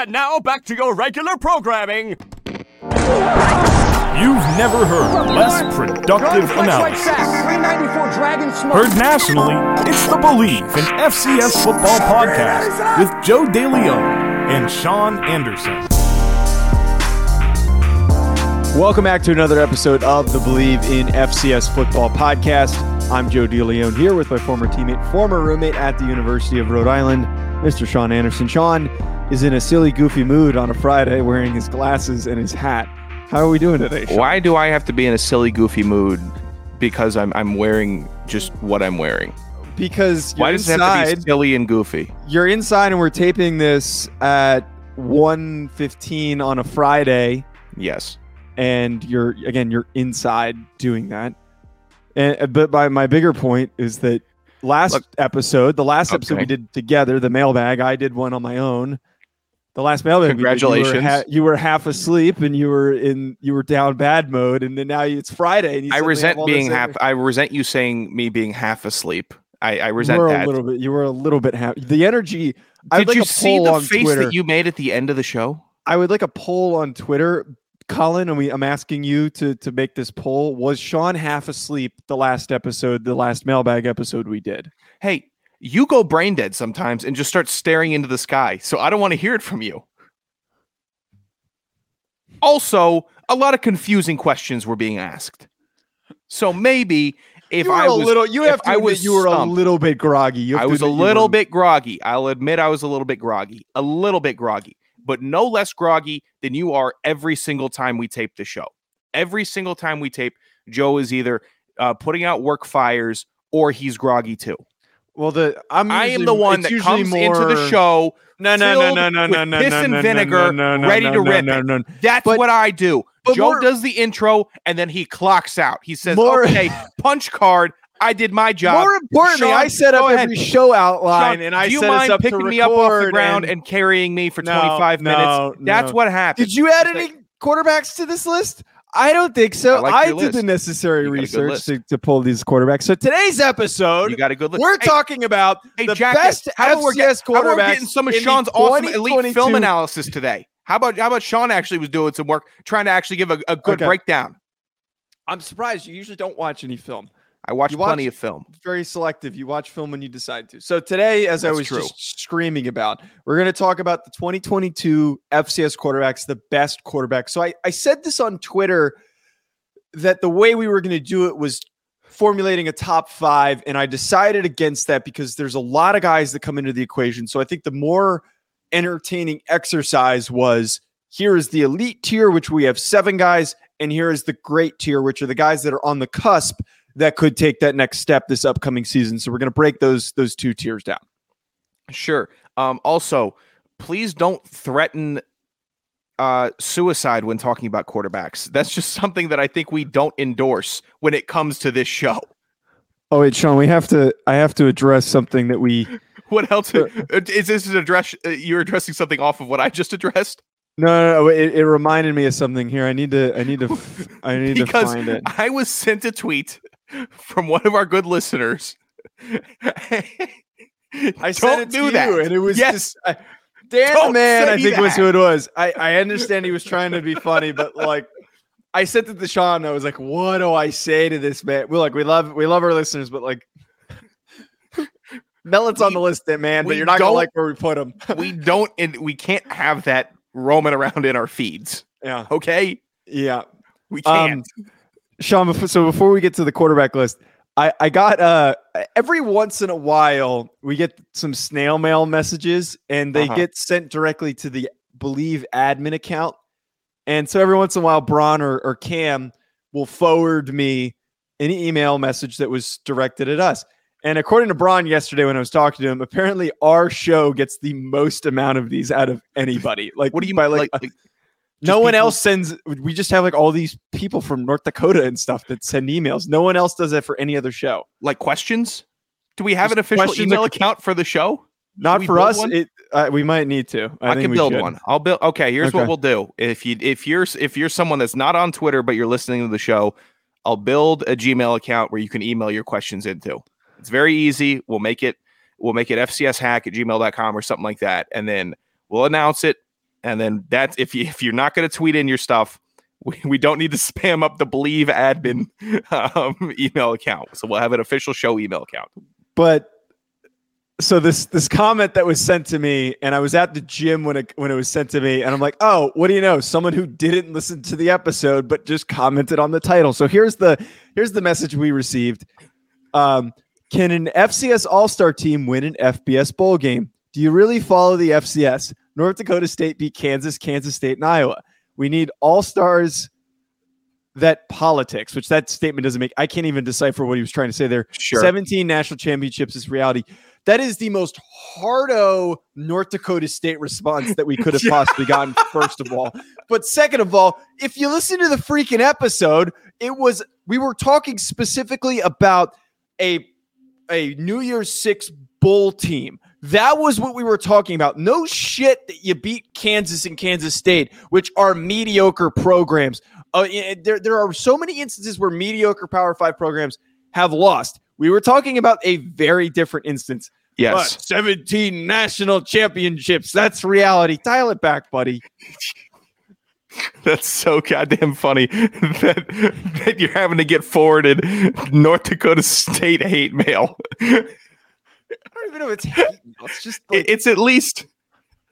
And now back to your regular programming. You've never heard less productive analysis. Heard nationally, it's the Bleav in FCS Football podcast with Joe DeLeon and Sean Anderson. Welcome back to another episode of the Bleav in FCS Football podcast. I'm Joe DeLeon here with my former teammate, former roommate at the University of Rhode Island, Mr. Sean Anderson. Sean is in a silly, goofy mood on a Friday wearing his glasses and his hat. How are we doing today? Sean? Why do I have to be in a silly, goofy mood? Because I'm I'm wearing just what I'm wearing. Because Why does it have to be silly and goofy? You're inside, and we're taping this at 1.15 on a Friday, Yes. and you're again you're inside doing that. And but by my bigger point is that last Look- episode, the last episode we did together, the mailbag, I did one on my own. The last mailbag, we did, you were Congratulations. ha- You were, half asleep and you were in you were down bad mode, and then now it's Friday. And you I resent being half. I resent you saying me being half asleep. I, I You resent were that. a little bit. You were a little bit happy. The energy. I would Did like you see the face Twitter. that you made at the end of the show? I would like a poll on Twitter, Colin, and we I'm asking you to to make this poll. Was Sean half asleep the last episode, the last mailbag episode we did? Hey, you go brain dead sometimes and just start staring into the sky. So I don't want to hear it from you. Also, a lot of confusing questions were being asked. So maybe if I a was little, you have to I was you were a little bit groggy. I was a little bit groggy. I'll admit I was a little bit groggy, a little bit groggy, but no less groggy than you are every single time we tape the show. Every single time we tape, Joe is either uh, putting out work fires or he's groggy too. Well, the I'm. I am the one that comes into the show. No, no, no, no, no, no, no, piss no, and no, vinegar, no, no, ready no, to no, rip no, it. That's But- what I do. Joe more- does the intro and then he clocks out. He says, More- "Okay, punch card. I did my job." More importantly, Sean, I set up ahead. every show outline, Sean, and I do you set us mind up picking me up off the ground and- and, carrying me for No, 25 no, minutes? That's no. what happened. Did you add It's any quarterbacks to this list? I don't think so. I I, like your did the necessary You got a good research to, to pull these quarterbacks. So today's episode, You got a good list. we're Hey, talking about Hey, the Jack, best how about we're, get- FCS how about we're getting some of Sean's awesome elite film analysis today? How about how about Sean actually was doing some work trying to actually give a, a good Okay. breakdown? I'm surprised you usually don't watch any film. I watch, You plenty of film. Very selective. You watch film when you decide to. So today, as I was true. just screaming about, we're going to talk about the 2022 FCS quarterbacks, the best quarterbacks. So I, I said this on Twitter that the way we were going to do it was formulating a top five, and I decided against that because there's a lot of guys that come into the equation. So I think the more entertaining exercise was here is the elite tier, which we have seven guys, and here is the great tier, which are the guys that are on the cusp that could take that next step this upcoming season. So we're going to break those those two tiers down. Sure. Um, also, please don't threaten uh, suicide when talking about quarterbacks. That's just something that I think we don't endorse when it comes to this show. Oh wait, Sean, we have to. I have to address something that we. What else uh, is this an address? Uh, you're addressing something off of what I just addressed No, no, no it, it reminded me of something here. I need to. I need to. I need to find it. I was sent a tweet from one of our good listeners. I Don't it do to that. you, and it was Yes. just. I, Dan Don't the man, I think was who it was. I, I understand he was trying to be funny, but like, I it to Sean. I was like, "What do I say to this man?" We're like, we love, we love our listeners, but like, Melon's on the list, there, man. But you're not gonna like where we put him. we don't and we can't have that roaming around in our feeds. yeah, Okay, yeah. we Um, can't. Sean, so before we get to the quarterback list, I, I got uh every once in a while we get some snail mail messages and they Uh-huh. get sent directly to the Bleav admin account. And so every once in a while, Braun or, or Cam will forward me an email message that was directed at us. And according to Braun yesterday when I was talking to him, apparently our show gets the most amount of these out of anybody. Like what do you by like, Like, like no one people- else sends we just have like all these people from north dakota and stuff that send emails no one else does that for any other show like questions? Do we have Just an official email account for the show? not for us it uh, we might need to i, I, can build should. one. I'll build. Okay, here's Okay. what we'll do. If you if you're if you're someone that's not on Twitter but you're listening to the show, I'll build a Gmail account where you can email your questions into. It's very easy. We'll make it we'll make it fcshack at gmail.com or something like that, and then we'll announce it And then that's if you if you're not going to tweet in your stuff, we, we don't need to spam up the Bleav admin um, email account. So we'll have an official show email account. But so this this comment that was sent to me, and I was at the gym when it when it was sent to me, and I'm like, oh, what do you know? Someone who didn't listen to the episode but just commented on the title. So here's the here's the message we received. Um, can an FCS All Star team win an FBS bowl game? Do you really follow the FCS? North Dakota State beat Kansas, Kansas State, and Iowa. We need all stars that politics, which that statement doesn't make. I can't even decipher what he was trying to say there. Sure. 17 national championships is reality. That is the most hardo North Dakota State response that we could have possibly gotten, first of all. But second of all, if you listen to the freaking episode, it was we were talking specifically about a a New Year's Six bowl team. That was what we were talking about. No shit that you beat Kansas and Kansas State, which are mediocre programs. Uh, there, there are so many instances where mediocre Power Five programs have lost. We were talking about a very different instance. Yes. But 17 national championships. That's reality. Dial it back, buddy. That's so goddamn funny that, that you're having to get forwarded North Dakota State hate mail. I don't even know if it's hate mail. It's just like, it's at least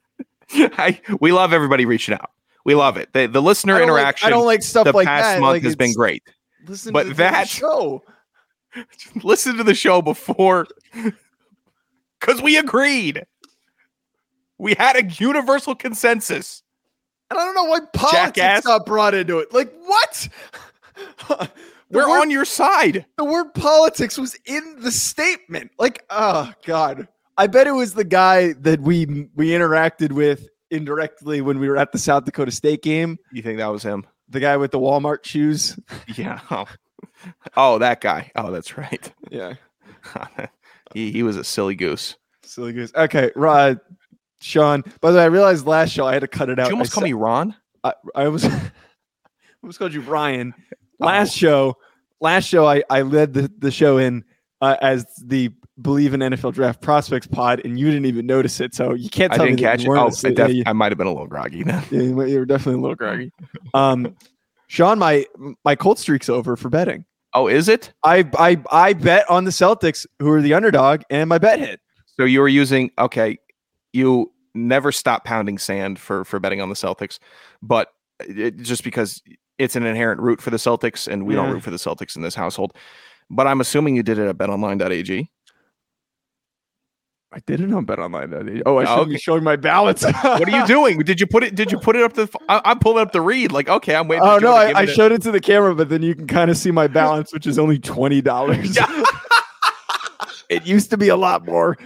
I we love everybody reaching out. We love it. The, the listener I don't like- interaction I don't like stuff the like past that. month Like, has been great. Listen but to the that- show. Listen to the show before because we agreed. We had a universal consensus. And I don't know why politics Jackass. got brought into it. Like what? We're word- on your side. the word politics was in the statement. Like, oh god. I bet it was the guy that we we interacted with indirectly when we were at the South Dakota State game. You think that was him? The guy with the Walmart shoes. Yeah. Oh, oh that guy. Oh, that's right. Yeah. he, he was a silly goose. Silly goose. Okay, Rod, Sean. By the way, I realized last show I had to cut it Did out. you almost I call said- me Ron? I, I was I almost called you Brian. Last show, last show I, I led the, the show in uh, as the Bleav in NFL Draft Prospects pod, and you didn't even notice it. So you can't I didn't me catch you it. Oh, I, def- yeah, you, I might have been a little groggy then. yeah, you were- you were definitely a little groggy. Um, Sean, my my cold streak's over for betting. Oh, is it? I I I bet on the Celtics, who are the underdog, and my bet hit. So you were using okay. You never stop pounding sand for for betting on the Celtics, but it, just because it's an inherent root for the Celtics, and we don't root for the Celtics in this household. But I'm assuming you did it at betonline.ag. I did it on bet online. Oh, I oh, should Okay. be showing my balance. What are you doing? Did you put it? Did you put it up the? I, I'm pulling up the read. Like, okay, I'm waiting. Oh for no, I, I showed it to the camera, but then you can kind of see my balance, which is only twenty dollars. It used to be a lot more.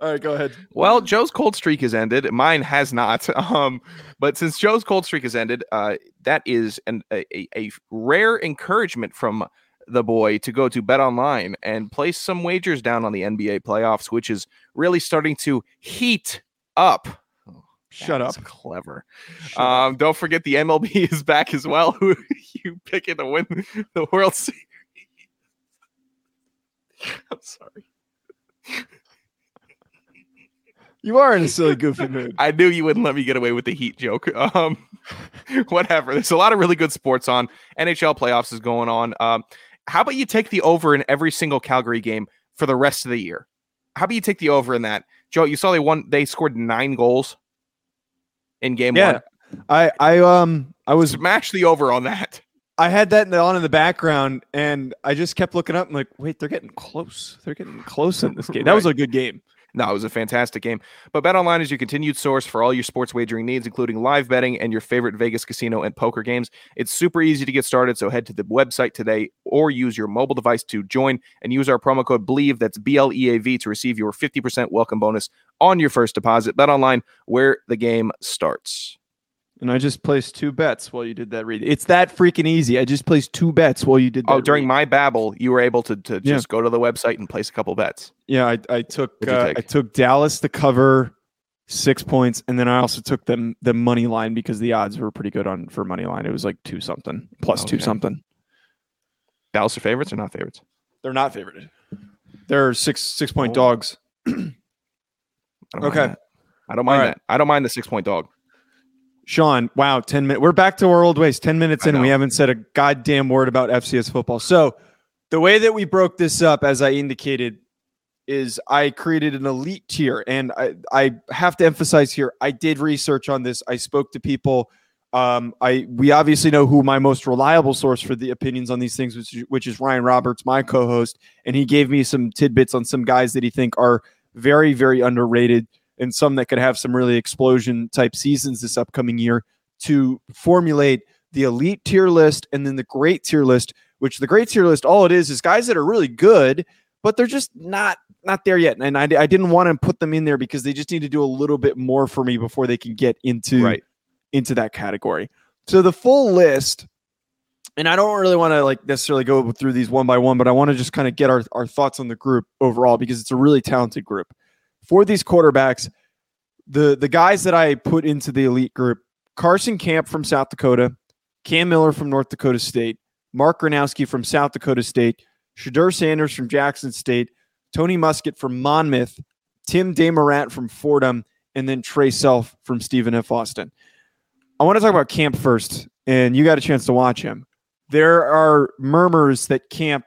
All right, go ahead. Well, Joe's cold streak has ended. Mine has not. Um, but since Joe's cold streak has ended, uh, that is an, a, a- rare encouragement from the boy to go to Bet Online and place some wagers down on the NBA playoffs, which is really starting to heat up. Oh, Shut up. clever. Shut up. Um, don't forget the MLB is back as well. Who you picking to win the World Series? I'm sorry. You are in a silly, goofy mood. I knew you wouldn't let me get away with the heat joke. Um, whatever. There's a lot of really good sports on. NHL playoffs is going on. Um, how about you take the over in every single Calgary game for the rest of the year? How about you take the over in that, Joe? You saw they won. They scored nine goals in game Yeah. one. I I um I was Smash the over on that. I had that on in the background, and I just kept looking up. and like, wait, they're getting close. They're getting close in this game. That was a good game. No, it was a fantastic game. But BetOnline is your continued source for all your sports wagering needs, including live betting and your favorite Vegas casino and poker games. It's super easy to get started, so head to the website today or use your mobile device to join and use our promo code BLEAV, that's B L E A V, to receive your 50% welcome bonus on your first deposit. BetOnline, where the game starts. And I just placed two bets while you did that read. It's that freaking easy. I just placed two bets while you did that. Oh, during read. my babble, you were able to, to Yeah. just go to the website and place a couple bets. yeah, I, I took uh. I took Dallas to cover six points, and then I also took them the money line because the odds were pretty good on for money line. It was like two something plus two Okay. something. Dallas are favorites or not favorites? They're not favorited. They're six six point Oh. dogs. I Okay. I don't mind right. that. I don't mind the six point dog. Sean, wow, 10 minutes. We're back to our old ways. 10 minutes in, and we haven't said a goddamn word about FCS football. So, the way that we broke this up, as I indicated, is I created an elite tier. And I, I have to emphasize here, I did research on this. I spoke to people. Um, I we obviously know who my most reliable source for the opinions on these things, which, which is Ryan Roberts, my co-host, and he gave me some tidbits on some guys that he think are very, very underrated and some that could have some really explosion type seasons this upcoming year to formulate the elite tier list and then the great tier list, which the great tier list, all it is is guys that are really good, but they're just not not there yet. And I, I didn't want to put them in there because they just need to do a little bit more for me before they can get into right. into that category. So the full list, and I don't really want to like necessarily go through these one by one, but I want to just kind of get our, our thoughts on the group overall because it's a really talented group for these quarterbacks, the the guys that I put into the elite group, Carson Camp from South Dakota, Cam Miller from North Dakota State, Mark Gronowski from South Dakota State, Shedeur Sanders from Jackson State, Tony Muskett from Monmouth, Tim Desmarais from Fordham, and then Trae Self from Stephen F. Austin. I want to talk about Camp first, and you got a chance to watch him. There are murmurs that Camp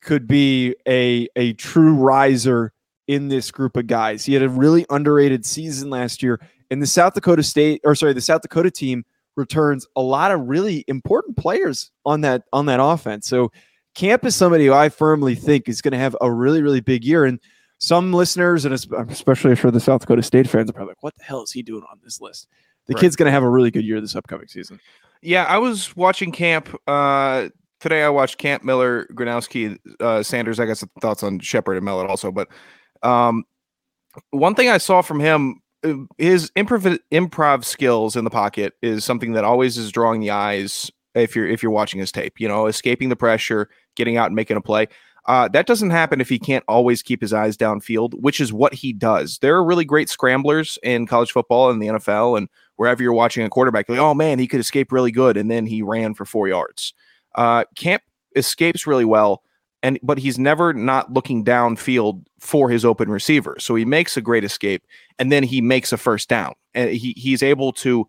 could be a a true riser in this group of guys. He had a really underrated season last year, and the South Dakota State, or sorry, the South Dakota team returns a lot of really important players on that on that offense. So Camp is somebody who I firmly think is going to have a really really big year. And some listeners, and especially for the South Dakota State fans, are probably like, "What the hell is he doing on this list?" The right. kid's going to have a really good year this upcoming season. Yeah, I was watching Camp. Uh, today I watched Camp Miller, Gronowski, uh, Sanders. I got some thoughts on Shepherd and Mellott also, but um, one thing I saw from him, uh, his improv improv skills in the pocket is something that always is drawing the eyes if you're if you're watching his tape. You know, escaping the pressure, getting out and making a play. Uh, that doesn't happen if he can't always keep his eyes downfield, which is what he does. There are really great scramblers in college football and the NFL and wherever you're watching a quarterback. Like, oh man, he could escape really good, and then he ran for four yards. Uh, Camp escapes really well and but he's never not looking downfield for his open receiver. So he makes a great escape and then he makes a first down. And he he's able to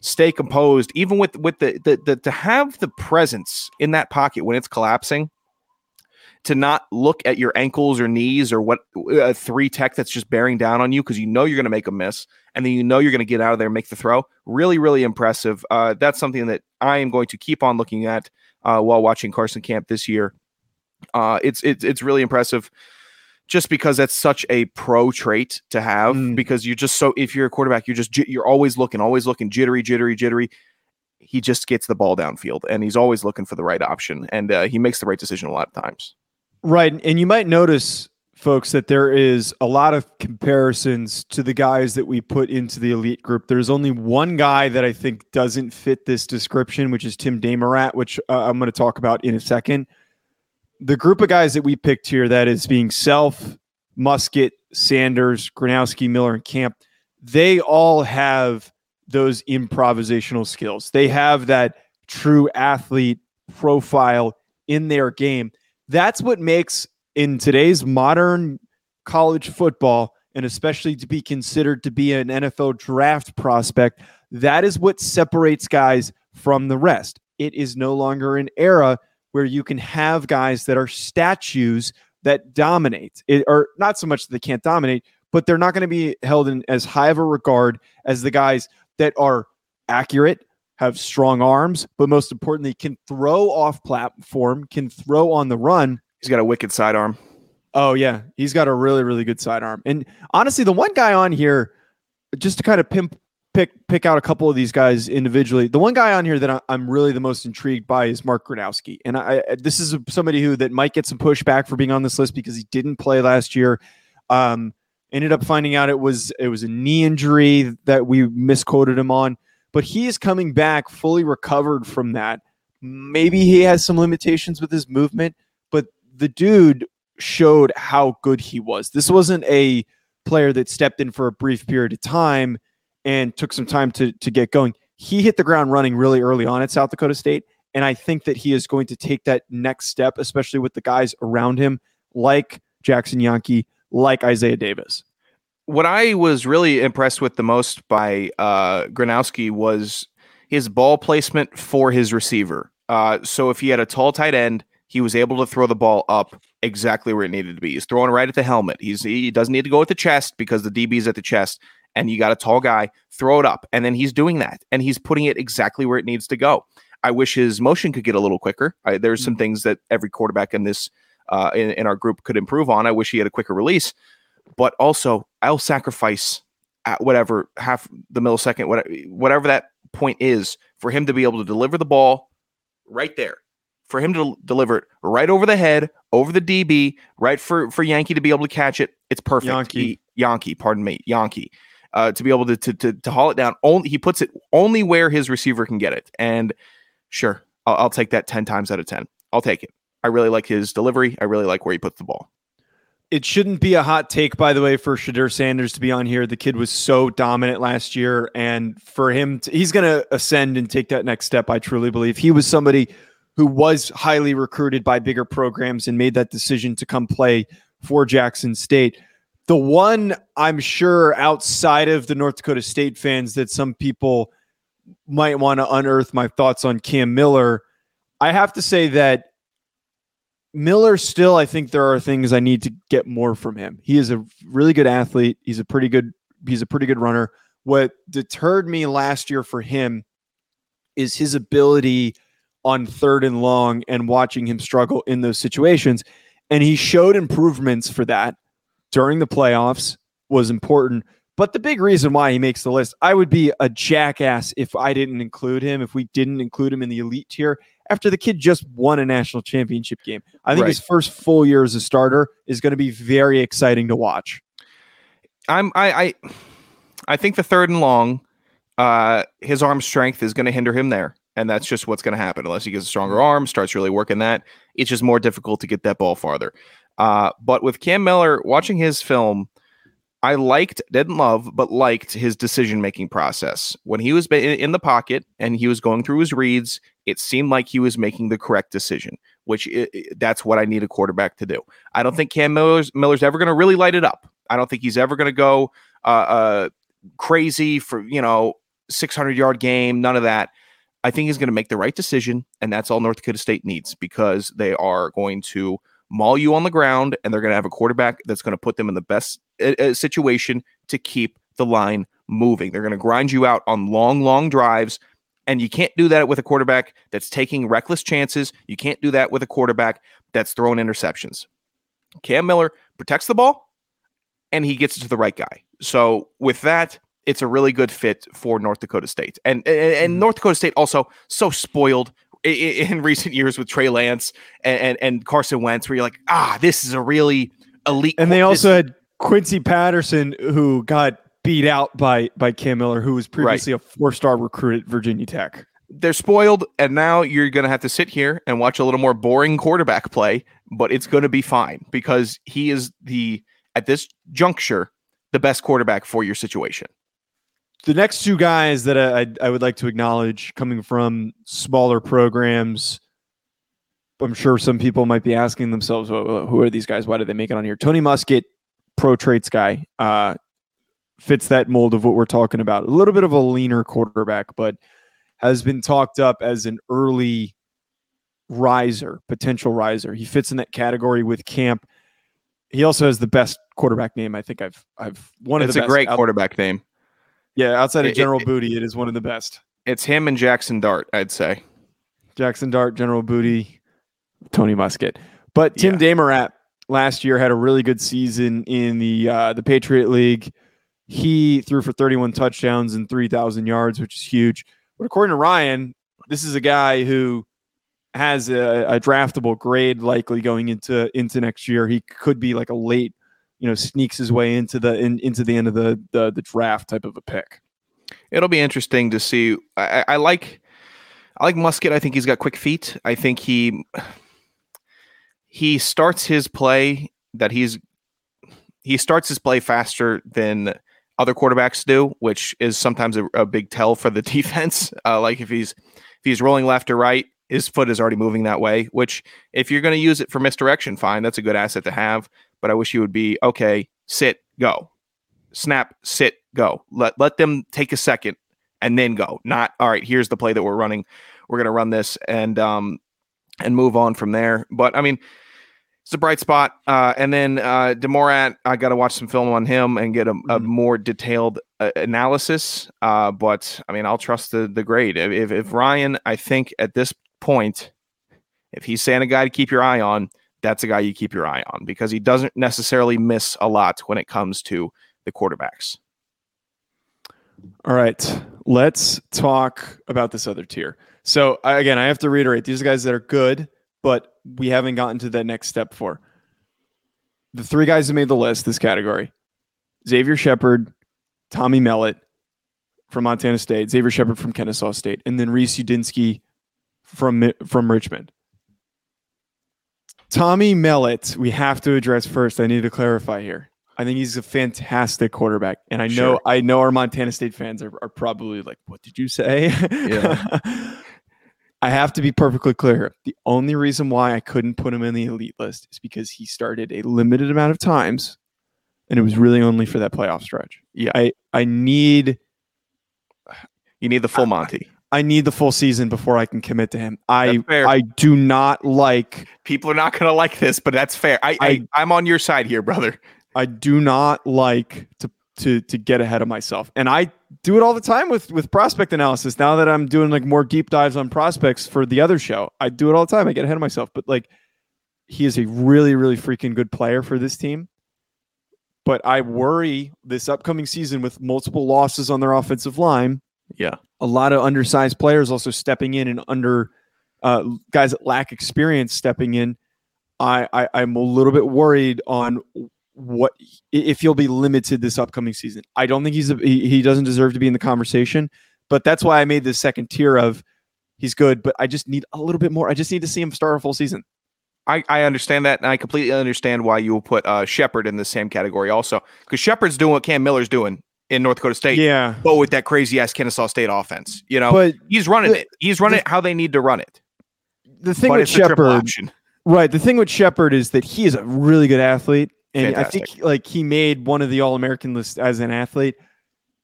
stay composed even with with the the, the to have the presence in that pocket when it's collapsing to not look at your ankles or knees or what a three tech that's just bearing down on you because you know you're going to make a miss and then you know you're going to get out of there and make the throw. Really, really impressive. Uh, that's something that I am going to keep on looking at uh, while watching Carson Camp this year. Uh, it's it's it's really impressive, just because that's such a pro trait to have. Mm. Because you're just so if you're a quarterback, you're just you're always looking, always looking, jittery, jittery, jittery. He just gets the ball downfield, and he's always looking for the right option, and uh, he makes the right decision a lot of times. Right, and you might notice, folks, that there is a lot of comparisons to the guys that we put into the elite group. There's only one guy that I think doesn't fit this description, which is Tim Desmarais, which uh, I'm going to talk about in a second the group of guys that we picked here that is being Self, Muskett, Sanders, Gronowski, Miller, and Camp, they all have those improvisational skills. They have that true athlete profile in their game. That's what makes in today's modern college football, and especially to be considered to be an NFL draft prospect, that is what separates guys from the rest. It is no longer an era where you can have guys that are statues that dominate, it, or not so much that they can't dominate, but they're not going to be held in as high of a regard as the guys that are accurate, have strong arms, but most importantly, can throw off platform, can throw on the run. He's got a wicked sidearm. Oh yeah, he's got a really really good sidearm. And honestly, the one guy on here, just to kind of pimp pick pick out a couple of these guys individually. The one guy on here that I, am really the most intrigued by is Mark Gronowski, and I, this is somebody who that might get some pushback for being on this list because he didn't play last year. Um, ended up finding out it was it was a knee injury that we misquoted him on, but he is coming back fully recovered from that. Maybe he has some limitations with his movement, but the dude showed how good he was. This wasn't a player that stepped in for a brief period of time and took some time to to get going. He hit the ground running really early on at South Dakota State, and I think that he is going to take that next step, especially with the guys around him, like Jaxon Janke, like Isaiah Davis. what I was really impressed with the most by uh, was his ball placement for his receiver. Uh, so if he had a tall tight end, he was able to throw the ball up exactly where it needed to be. He's throwing right at the helmet. He's he doesn't need to go at the chest because the DB is at the chest, and you got a tall guy, throw it up, and then he's doing that, and he's putting it exactly where it needs to go. I wish his motion could get a little quicker. I, there's some mm. things that every quarterback in this uh, in, in our group could improve on. I wish he had a quicker release, but also I'll sacrifice at whatever half the millisecond, whatever, whatever that point is, for him to be able to deliver the ball right there, for him to deliver it right over the head, over the DB, right for for Yankee to be able to catch it. It's perfect. Yankee, Yankee, pardon me, Yankee. Uh, to be able to, to to to haul it down, only he puts it only where his receiver can get it, and sure, I'll, I'll take that ten times out of ten. I'll take it. I really like his delivery. I really like where he puts the ball. It shouldn't be a hot take, by the way, for Shedeur Sanders to be on here. The kid was so dominant last year, and for him, to, he's going to ascend and take that next step. I truly believe he was somebody who was highly recruited by bigger programs and made that decision to come play for Jackson State. The one I'm sure outside of the North Dakota State fans that some people might want to unearth my thoughts on Cam Miller. I have to say that Miller still, I think there are things I need to get more from him. He is a really good athlete. He's a pretty good, he's a pretty good runner. What deterred me last year for him is his ability on third and long and watching him struggle in those situations. And he showed improvements for that during the playoffs was important. But the big reason why he makes the list, I would be a jackass if I didn't include him, if we didn't include him in the elite tier after the kid just won a national championship game. I think right. his first full year as a starter is going to be very exciting to watch. I'm I I, I think the third and long, uh, his arm strength is going to hinder him there, and that's just what's going to happen unless he gets a stronger arm, starts really working that. It's just more difficult to get that ball farther. Uh, but with Cam Miller, watching his film, I liked, didn't love, but liked his decision making process. When he was in the pocket and he was going through his reads, it seemed like he was making the correct decision, which it, that's what I need a quarterback to do. I don't think Cam Miller's, Miller's ever going to really light it up. I don't think he's ever going to go uh, uh, crazy for, you know, 600 yard game, none of that. I think he's going to make the right decision, and that's all North Dakota State needs because they are going to maul you on the ground, and they're going to have a quarterback that's going to put them in the best uh, situation to keep the line moving. They're going to grind you out on long, long drives. And you can't do that with a quarterback that's taking reckless chances. You can't do that with a quarterback that's throwing interceptions. Cam Miller protects the ball and he gets it to the right guy. So, with that, it's a really good fit for North Dakota State. And and, and mm-hmm. North Dakota State also so spoiled in, recent years with Trey Lance and, and, and, Carson Wentz, where you're like, ah, this is a really elite. And they also had Quincy Patterson, who got beat out by by Cam Miller, who was previously right. a four star recruit at Virginia Tech. They're spoiled, and now you're going to have to sit here and watch a little more boring quarterback play, but it's going to be fine because he is the at this juncture the best quarterback for your situation the next two guys that I, I would like to acknowledge coming from smaller programs. I'm sure some people might be asking themselves, who are these guys? Why did they make it on here? Tony Muskett, pro traits guy, uh, fits that mold of what we're talking about. A little bit of a leaner quarterback, but has been talked up as an early riser, potential riser. He fits in that category with Camp. He also has the best quarterback name I think I've I've one of the It's a great quarterback name. Yeah, outside of General it, Booty, it is one of the best. It's him and Jaxson Dart, I'd say. Jaxson Dart, General Booty, Tony Muskett. But Tim yeah. DeMorat last year had a really good season in the uh, the Patriot League. He threw for 31 touchdowns and 3,000 yards, which is huge. But according to Ryan, this is a guy who has a, a, draftable grade likely going into into next year. He could be like a late you know sneaks his way into the in, into the end of the, the, the draft type of a pick. It'll be interesting to see. I, I like I like Muskett. I think he's got quick feet. I think he he starts his play that he's he starts his play faster than other quarterbacks do, which is sometimes a, a big tell for the defense. Uh, like if he's if he's rolling left or right, his foot is already moving that way. Which if you're going to use it for misdirection, fine, that's a good asset to have but I wish you would be okay, sit, go. snap, sit, go. Let let them take a second and then go. Not all right. Here's the play that we're running. We're gonna run this and um and move on from there. But I mean, it's a bright spot. Uh, and then uh, DeMorat, I got to watch some film on him and get a, a Mhm. more detailed uh, analysis. Uh, but I mean, I'll trust the the grade. If, if if Ryan, I think at this point, if he's saying a guy to keep your eye on, that's a guy you keep your eye on because he doesn't necessarily miss a lot when it comes to the quarterbacks. All right, let's talk about this other tier. So uh, again, I have to reiterate: these guys that are good, but we haven't gotten to that next step for. The three guys that made the list, this category: Xavier Shepherd, Tommy Mellott from Montana State, Xavier Shepherd from Kennesaw State, and then Reese Udinsky from from Richmond. Tommy Mellott, we have to address first. I need to clarify here. I think he's a fantastic quarterback, and I know Sure. I know our Montana State fans are, are probably like, "What did you say?" Yeah. I have to be perfectly clear. The only reason why I couldn't put him in the elite list is because he started a limited amount of times, and it was really only for that playoff stretch. Yeah. I I need You need the full Monty. I need the full season before I can commit to him. I I do not like People are not going to like this, but that's fair. I, I, I- I'm on your side here, brother. I do not like to to to get ahead of myself. And I do it all the time with with prospect analysis. Now that I'm doing like more deep dives on prospects for the other show, I do it all the time. I get ahead of myself. But like he is a really, really freaking good player for this team. But I worry this upcoming season with multiple losses on their offensive line. Yeah. A lot of undersized players also stepping in and under uh, guys that lack experience stepping in. I, I I'm a little bit worried on what if he'll be limited this upcoming season. I don't think he's a, he, he doesn't deserve to be in the conversation, but that's why I made this second tier of he's good, but I just need a little bit more. I just need to see him start a full season. I, I understand that, and I completely understand why you will put uh, Shepherd in the same category also, because Shepherd's doing what Cam Miller's doing in North Dakota State, Yeah, but with that crazy ass Kennesaw State offense. You know, but he's running the- it. He's running the- it how they need to run it. the thing but with it's a triple Shepherd, right? The thing with Shepherd is that he is a really good athlete, and I think like he made one of the All American list as an athlete.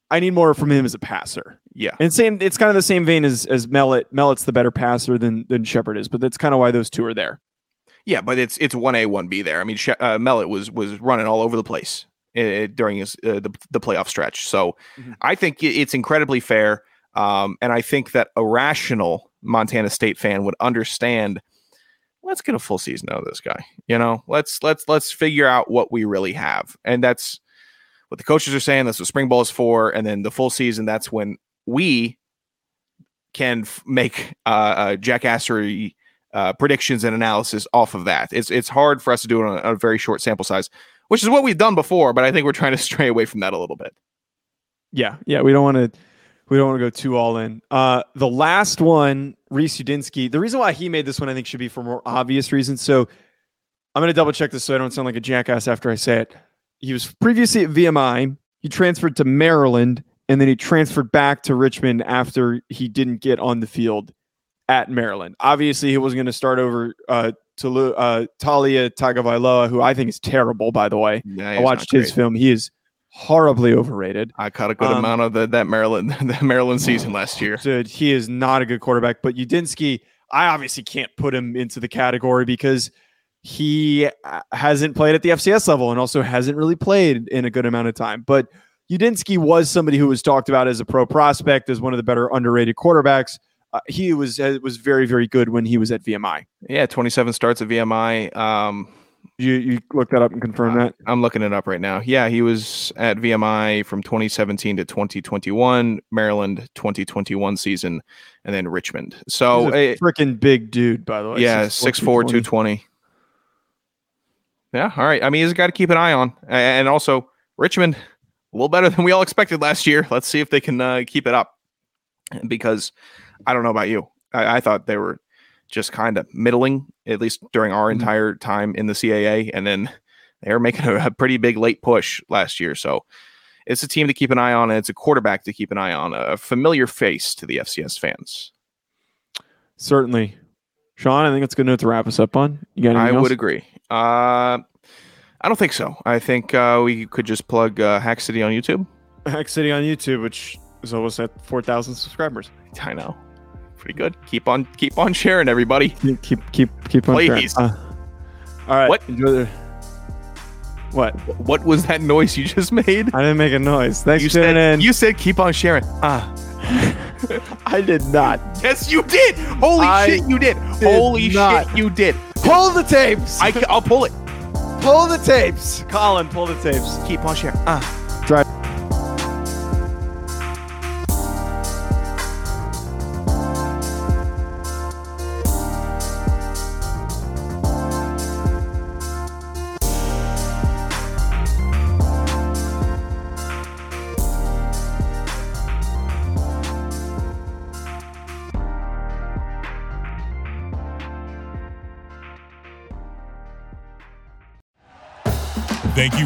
I need more from him as a passer. Yeah, And same, it's kind of the same vein as as Mellott. Mellott's the better passer than than Shepherd is, but that's kind of why those two are there. yeah, but it's it's one A, one B there. I mean, She- uh, Mellott was was running all over the place during his uh, the the playoff stretch. So Mhm. I think it's incredibly fair, um, and I think that a rational Montana State fan would understand. Let's get a full season out of this guy. You know, let's let's let's figure out what we really have, and that's what the coaches are saying. That's what spring ball is for, and then the full season. That's when we can f- make uh, uh, jackassery uh, predictions and analysis off of that. It's it's hard for us to do it on a, a very short sample size, which is what we've done before. But I think we're trying to stray away from that a little bit. Yeah, yeah, we don't want to we don't want to go too all in. Uh the last one, Reese Udinsky. The reason why he made this one I think should be for more obvious reasons. So I'm going to double check this so I don't sound like a jackass after I say it. He was previously at VMI. He transferred to Maryland and then he transferred back to Richmond after he didn't get on the field at Maryland. Obviously, he wasn't going to start over uh, to uh, Taulia Tagovailoa, who I think is terrible, by the way. Yeah, I watched his film. He is horribly overrated. I caught a good Um, amount of the, that Maryland the Maryland season last year. Dude, he is not a good quarterback. But Udinsky, I obviously can't put him into the category because he uh, hasn't played at the FCS level and also hasn't really played in a good amount of time. But Udinsky was somebody who was talked about as a pro prospect, as one of the better underrated quarterbacks. Uh, he was uh, was very very good when he was at VMI. Yeah, 27 starts at VMI. Um, You you looked that up and confirmed that. I'm looking it up right now. Yeah, he was at VMI from 2017 to 2021, Maryland 2021 season, and then Richmond. So a eh, freaking big dude, by the way. yeah, 6'4", 220. Yeah, all right. I mean, he's got to keep an eye on, and also Richmond a little better than we all expected last year. Let's see if they can uh, keep it up, because I don't know about you. I, I thought they were just kind of middling, at least during our Mhm. entire time in the CAA, and then they were making a, a pretty big late push last year. So it's a team to keep an eye on, and it's a quarterback to keep an eye on, a familiar face to the FCS fans. Certainly. Sean, I think that's a good note to wrap us up on. You got anything I else? would agree. Uh, I don't think so. I think uh, we could just plug uh, Hack City on YouTube. Hack City on YouTube, which is almost at four thousand subscribers. I know, pretty good. Keep on, keep on sharing, everybody. Keep keep keep, keep on. Please. Uh, all right. What? Enjoy the- What? What was that noise you just made? I didn't make a noise. Thanks You for said in. you said keep on sharing. Ah, I did not. yes, you did. Holy I shit, you did. did Holy not. shit, you did. Pull the tapes. I, will pull it. pull the tapes. Colin, pull the tapes. Keep on sharing. Ah.